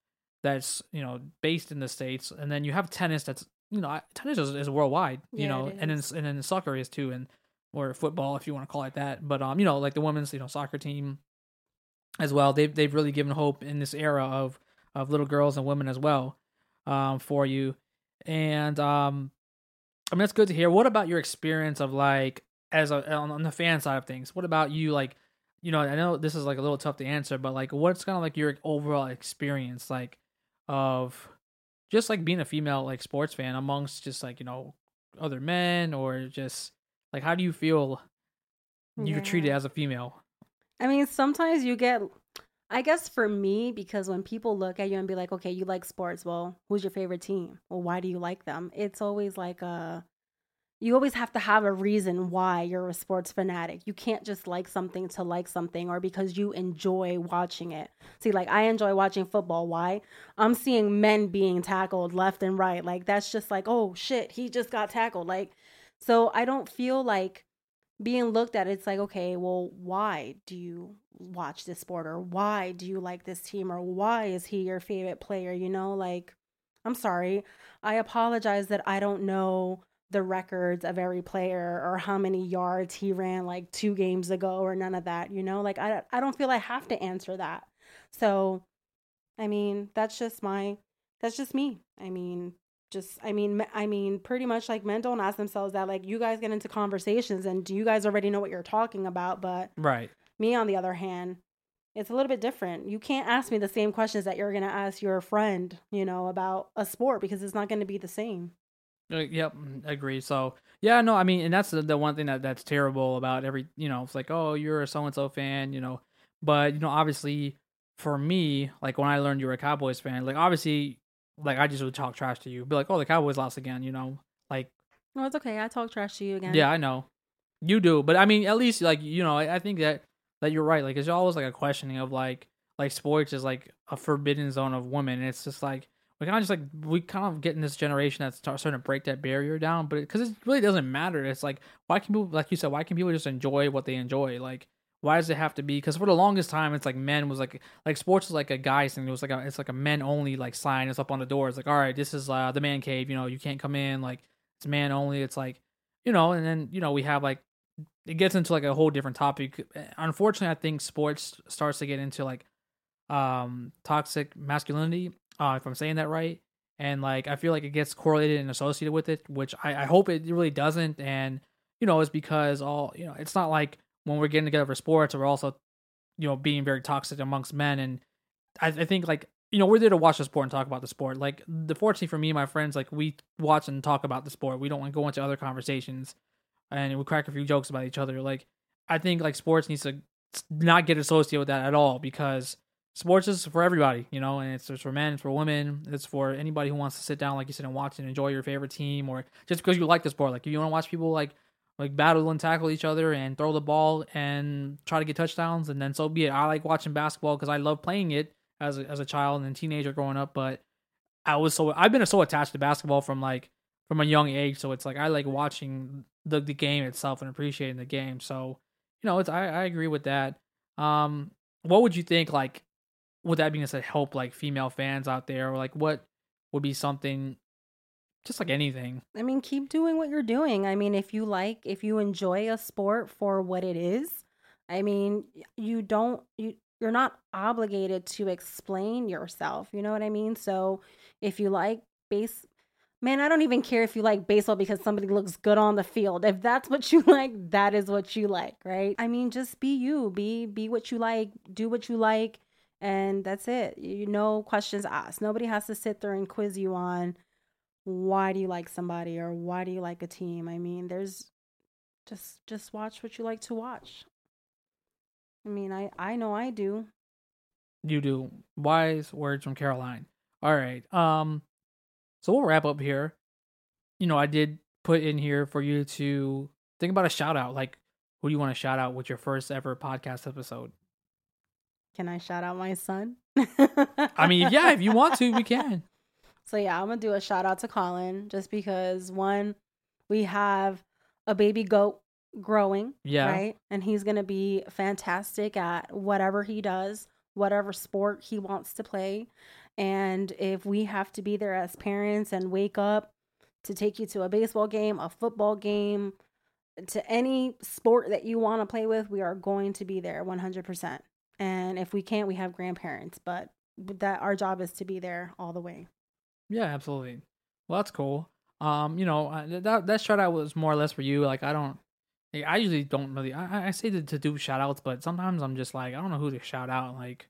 that's you know based in the states, and then you have tennis that's you know tennis is, is worldwide, you yeah, know, and then and then soccer is too, and or football if you want to call it that. But um, you know, like the women's you know soccer team as well. They've they've really given hope in this era of of little girls and women as well, um, for you. And um, I mean that's good to hear. What about your experience of like as a on the fan side of things? What about you like? You know, I know this is like a little tough to answer, but like, what's kind of like your overall experience like of just like being a female like sports fan amongst just like you know other men or just like how do you feel you're yeah. treated as a female? I mean sometimes you get i guess for me because when people look at you and be like okay you like sports well who's your favorite team? Well why do you like them? It's always like a you always have to have a reason why you're a sports fanatic. You can't just like something to like something or because you enjoy watching it. See, like I enjoy watching football. Why? I'm seeing men being tackled left and right. Like that's just like, oh shit, he just got tackled. Like, so I don't feel like being looked at. It's like, okay, well, why do you watch this sport or why do you like this team or why is he your favorite player? You know, like, I'm sorry. I apologize that I don't know the records of every player or how many yards he ran like two games ago or none of that, you know? Like I I don't feel I have to answer that. So I mean, that's just my that's just me. I mean, just I mean I mean pretty much like men don't ask themselves that like you guys get into conversations and do you guys already know what you're talking about, but Right. Me on the other hand, it's a little bit different. You can't ask me the same questions that you're going to ask your friend, you know, about a sport because it's not going to be the same. Uh, yep, agree. So yeah, no, I mean, and that's the, the one thing that that's terrible about every, you know, it's like, oh, you're a so and so fan, you know, but you know, obviously, for me, like when I learned you were a Cowboys fan, like obviously, like I just would talk trash to you, be like, oh, the Cowboys lost again, you know, like. No, it's okay. I talk trash to you again. Yeah, I know, you do, but I mean, at least like you know, I, I think that that you're right. Like, it's always like a questioning of like like sports is like a forbidden zone of women, and it's just like we kind of just like we kind of get in this generation that's starting to break that barrier down but because it, it, really doesn't matter. It's like why can people like you said why can people just enjoy what they enjoy? Like why does it have to be? Because for the longest time it's like men was like like sports is like a guys thing. It was like a it's like a men only like sign it's up on the door. It's like all right this is uh the man cave you know you can't come in like it's man only. It's like you know and then you know we have like it gets into like a whole different topic. Unfortunately i think sports starts to get into like um toxic masculinity uh, if I'm saying that right. And like I feel like it gets correlated and associated with it, which I, I hope it really doesn't. And you know, it's because all you know, it's not like when we're getting together for sports, we're also you know being very toxic amongst men. And I, I think like you know we're there to watch the sport and talk about the sport. Like the fortunately for me and my friends, like we watch and talk about the sport. We don't want to go into other conversations, and we crack a few jokes about each other. Like I think like sports needs to not get associated with that at all because sports is for everybody, you know, and it's, it's for men, it's for women, it's for anybody who wants to sit down, like you said, and watch and enjoy your favorite team, or just because you like the sport. Like, if you want to watch people like like battle and tackle each other and throw the ball and try to get touchdowns, and then so be it. I like watching basketball because I love playing it as a, as a child and teenager growing up, but I was so I've been so attached to basketball from like from a young age, so it's like I like watching the the game itself and appreciating the game. So you know, it's I I agree with that. Um, what would you think like with that being said, help like female fans out there, or like what would be something just like anything. I mean, keep doing what you're doing. I mean, if you like, if you enjoy a sport for what it is, I mean, you don't you you're not obligated to explain yourself. You know what I mean? So, if you like base man, I don't even care if you like baseball because somebody looks good on the field. If that's what you like, that is what you like, right? I mean, just be you, be be what you like, do what you like, and that's it. You know, questions asked. Nobody has to sit there and quiz you on why do you like somebody or why do you like a team. I mean, there's just just watch what you like to watch. I mean, I I know I do. You do. Wise words from Caroline. All right. Um so we'll wrap up here. You know, I did put in here for you to think about a shout out. Like, who do you want to shout out with your first ever podcast episode? Can I shout out my son? I mean, yeah, if you want to, we can. So yeah, I'm gonna do a shout out to Colin just because one, we have a baby goat growing. Yeah. Right. And he's gonna be fantastic at whatever he does, whatever sport he wants to play. And if we have to be there as parents and wake up to take you to a baseball game, a football game, to any sport that you want to play with, we are going to be there 100%. And if we can't, we have grandparents, but that our job is to be there all the way. Yeah, absolutely. Well, that's cool. Um, you know, that that shout out was more or less for you. Like, I don't, I usually don't really. I, I say to, to do shout outs, but sometimes I'm just like, I don't know who to shout out. Like,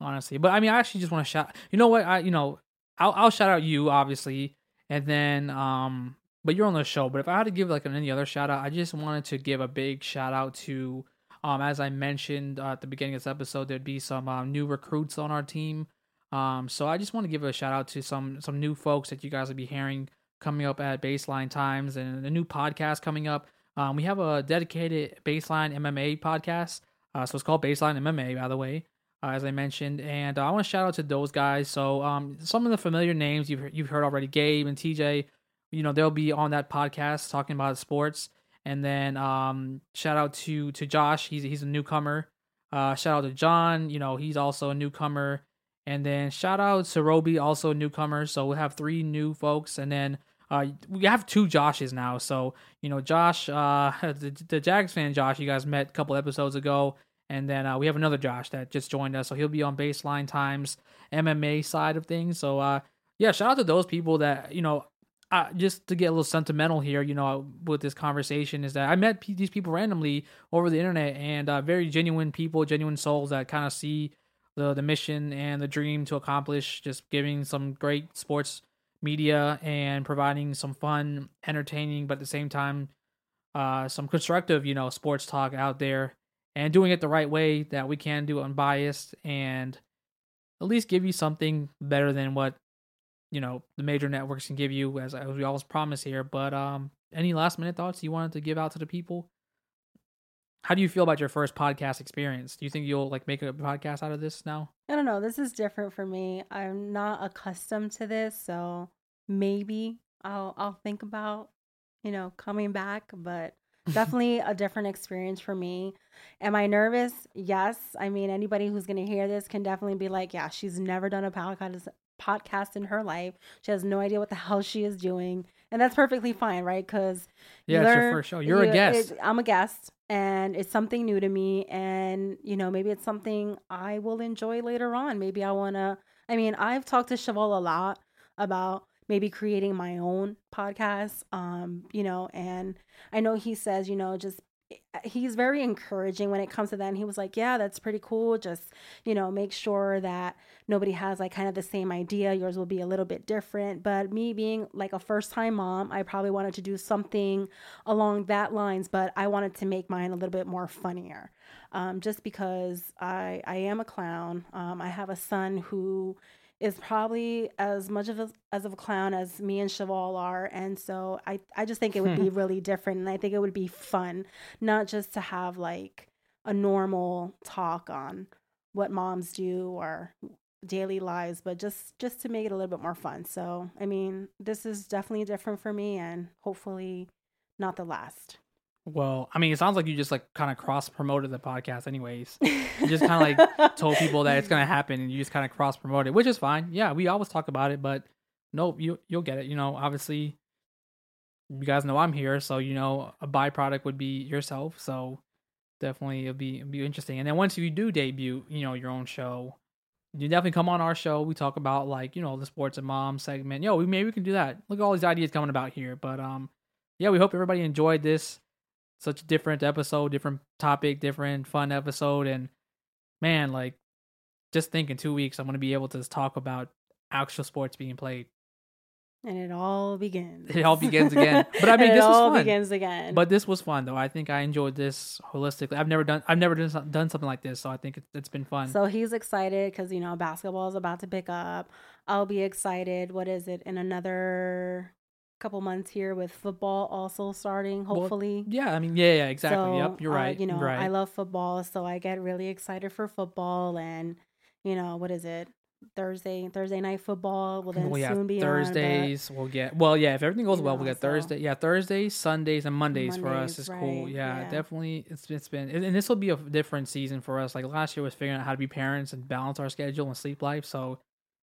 honestly. But I mean, I actually just want to shout. You know what? I you know, I'll I'll shout out you obviously, and then um, but you're on the show. But if I had to give like an any other shout out, I just wanted to give a big shout out to um, as I mentioned uh, at the beginning of this episode, there'd be some uh, new recruits on our team. Um, so I just want to give a shout out to some some new folks that you guys will be hearing coming up at Baseline Times and a new podcast coming up. Um, we have a dedicated Baseline MMA podcast. Uh, so it's called Baseline MMA, by the way uh, as I mentioned, and uh, I want to shout out to those guys. So um, some of the familiar names you've you've heard already, Gabe and TJ, you know they'll be on that podcast talking about sports. And then um, shout out to to Josh, he's he's a newcomer. Uh, shout out to John, you know he's also a newcomer. And then shout out to Roby, also a newcomer. So we'll have three new folks, and then uh, we have two Joshes now. So you know Josh, uh, the, the Jags fan Josh, you guys met a couple episodes ago and then uh, we have another Josh that just joined us, so he'll be on Baseline Times MMA side of things. So uh, yeah, shout out to those people that you know. Uh, just to get a little sentimental here, you know, with this conversation is that I met p- these people randomly over the internet and uh, very genuine people, genuine souls that kind of see the the mission and the dream to accomplish just giving some great sports media and providing some fun, entertaining, but at the same time, uh, some constructive, you know, sports talk out there and doing it the right way that we can do unbiased and at least give you something better than what you know the major networks can give you as, as we always promise here but um any last minute thoughts you wanted to give out to the people how do you feel about your first podcast experience do you think you'll like make a podcast out of this now i don't know this is different for me i'm not accustomed to this so maybe i'll i'll think about you know coming back but definitely a different experience for me. Am I nervous? Yes. I mean, anybody who's going to hear this can definitely be like, yeah, she's never done a podcast podcast in her life. She has no idea what the hell she is doing. And that's perfectly fine, right? Because yeah, it's your first show. You're you, a guest. It, I'm a guest, and it's something new to me. And you know, maybe it's something I will enjoy later on. Maybe I want to. I mean, I've talked to Cheval a lot about maybe creating my own podcast um you know and i know he says you know just he's very encouraging when it comes to that. And he was like yeah that's pretty cool. Just you know make sure that nobody has like kind of the same idea. Yours will be a little bit different. But me being like a first time mom i probably wanted to do something along that lines but i wanted to make mine a little bit more funnier um, just because i i am a clown. Um, i have a son who is probably as much of a, as of a clown as me and Cheval are, and so I I just think it would be really different, and I think it would be fun, not just to have like a normal talk on what moms do or daily lives, but just just to make it a little bit more fun. So I mean, this is definitely different for me, and hopefully not the last. Well, I mean, it sounds like you just like kind of cross promoted the podcast, anyways. You just kind of like told people that it's gonna happen, and you just kind of cross promoted, which is fine. Yeah, we always talk about it, but nope, you you'll get it. You know, obviously, you guys know I'm here, so you know a byproduct would be yourself. So definitely it'll be it'll be interesting. And then once you do debut, you know, your own show, you definitely come on our show. We talk about like you know the sports and mom segment. Yo, we maybe we can do that. Look at all these ideas coming about here. But um, yeah, we hope everybody enjoyed this. Such a different episode, different topic, different fun episode, and man, like just think in two weeks I'm gonna be able to talk about actual sports being played. And it all begins. It all begins again. But I mean, this it was all fun. begins again. But this was fun though. I think I enjoyed this holistically. I've never done I've never done done something like this, so I think it, it's been fun. So he's excited because you know basketball is about to pick up. I'll be excited. What is it in another couple months here with football also starting? Well, Hopefully. yeah, I mean, yeah, yeah, exactly. So, yep, you're uh, right. you know, right. I love football, so I get really excited for football. And you know, what is it? Thursday, Thursday night football will then well, soon be on, but- Thursdays. we'll get well, yeah. If everything goes well, know, we'll get so- Thursday. Yeah, Thursdays, Sundays, and Mondays, for us Mondays, is cool. Yeah, yeah. definitely. It's it's been and this will be a different season for us. Like last year was figuring out how to be parents and balance our schedule and sleep life. So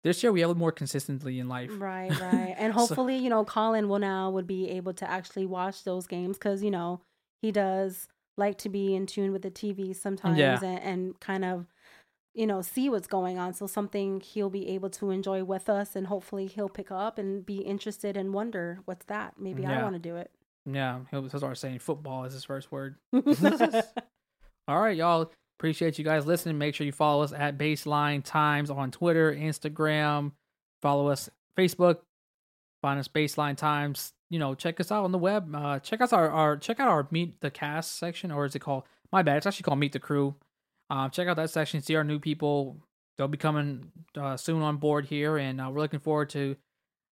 this year we have more consistently in life. Right, right. And So- hopefully, you know, Colin will now would be able to actually watch those games because, you know, he does like to be in tune with the TV sometimes Yeah. and, and kind of, you know, see what's going on. So something he'll be able to enjoy with us and hopefully he'll pick up and be interested and wonder, what's that? Maybe I want to do it. Yeah, he'll start saying football is his first word. All right, y'all. Appreciate you guys listening. Make sure you follow us at Baseline Times on Twitter, Instagram. Follow us Facebook. Find us Baseline Times. You know, check us out on the web. Uh, check us our, our check out our Meet the Cast section, or is it called? My bad. It's actually called Meet the Crew. Um, check out that section. See our new people. They'll be coming uh, soon on board here, and uh, we're looking forward to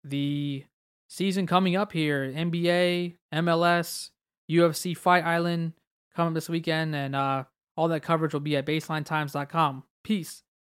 the season coming up here. NBA, MLS, UFC Fight Island coming this weekend, and uh, all that coverage will be at baselinetimes.com. Peace.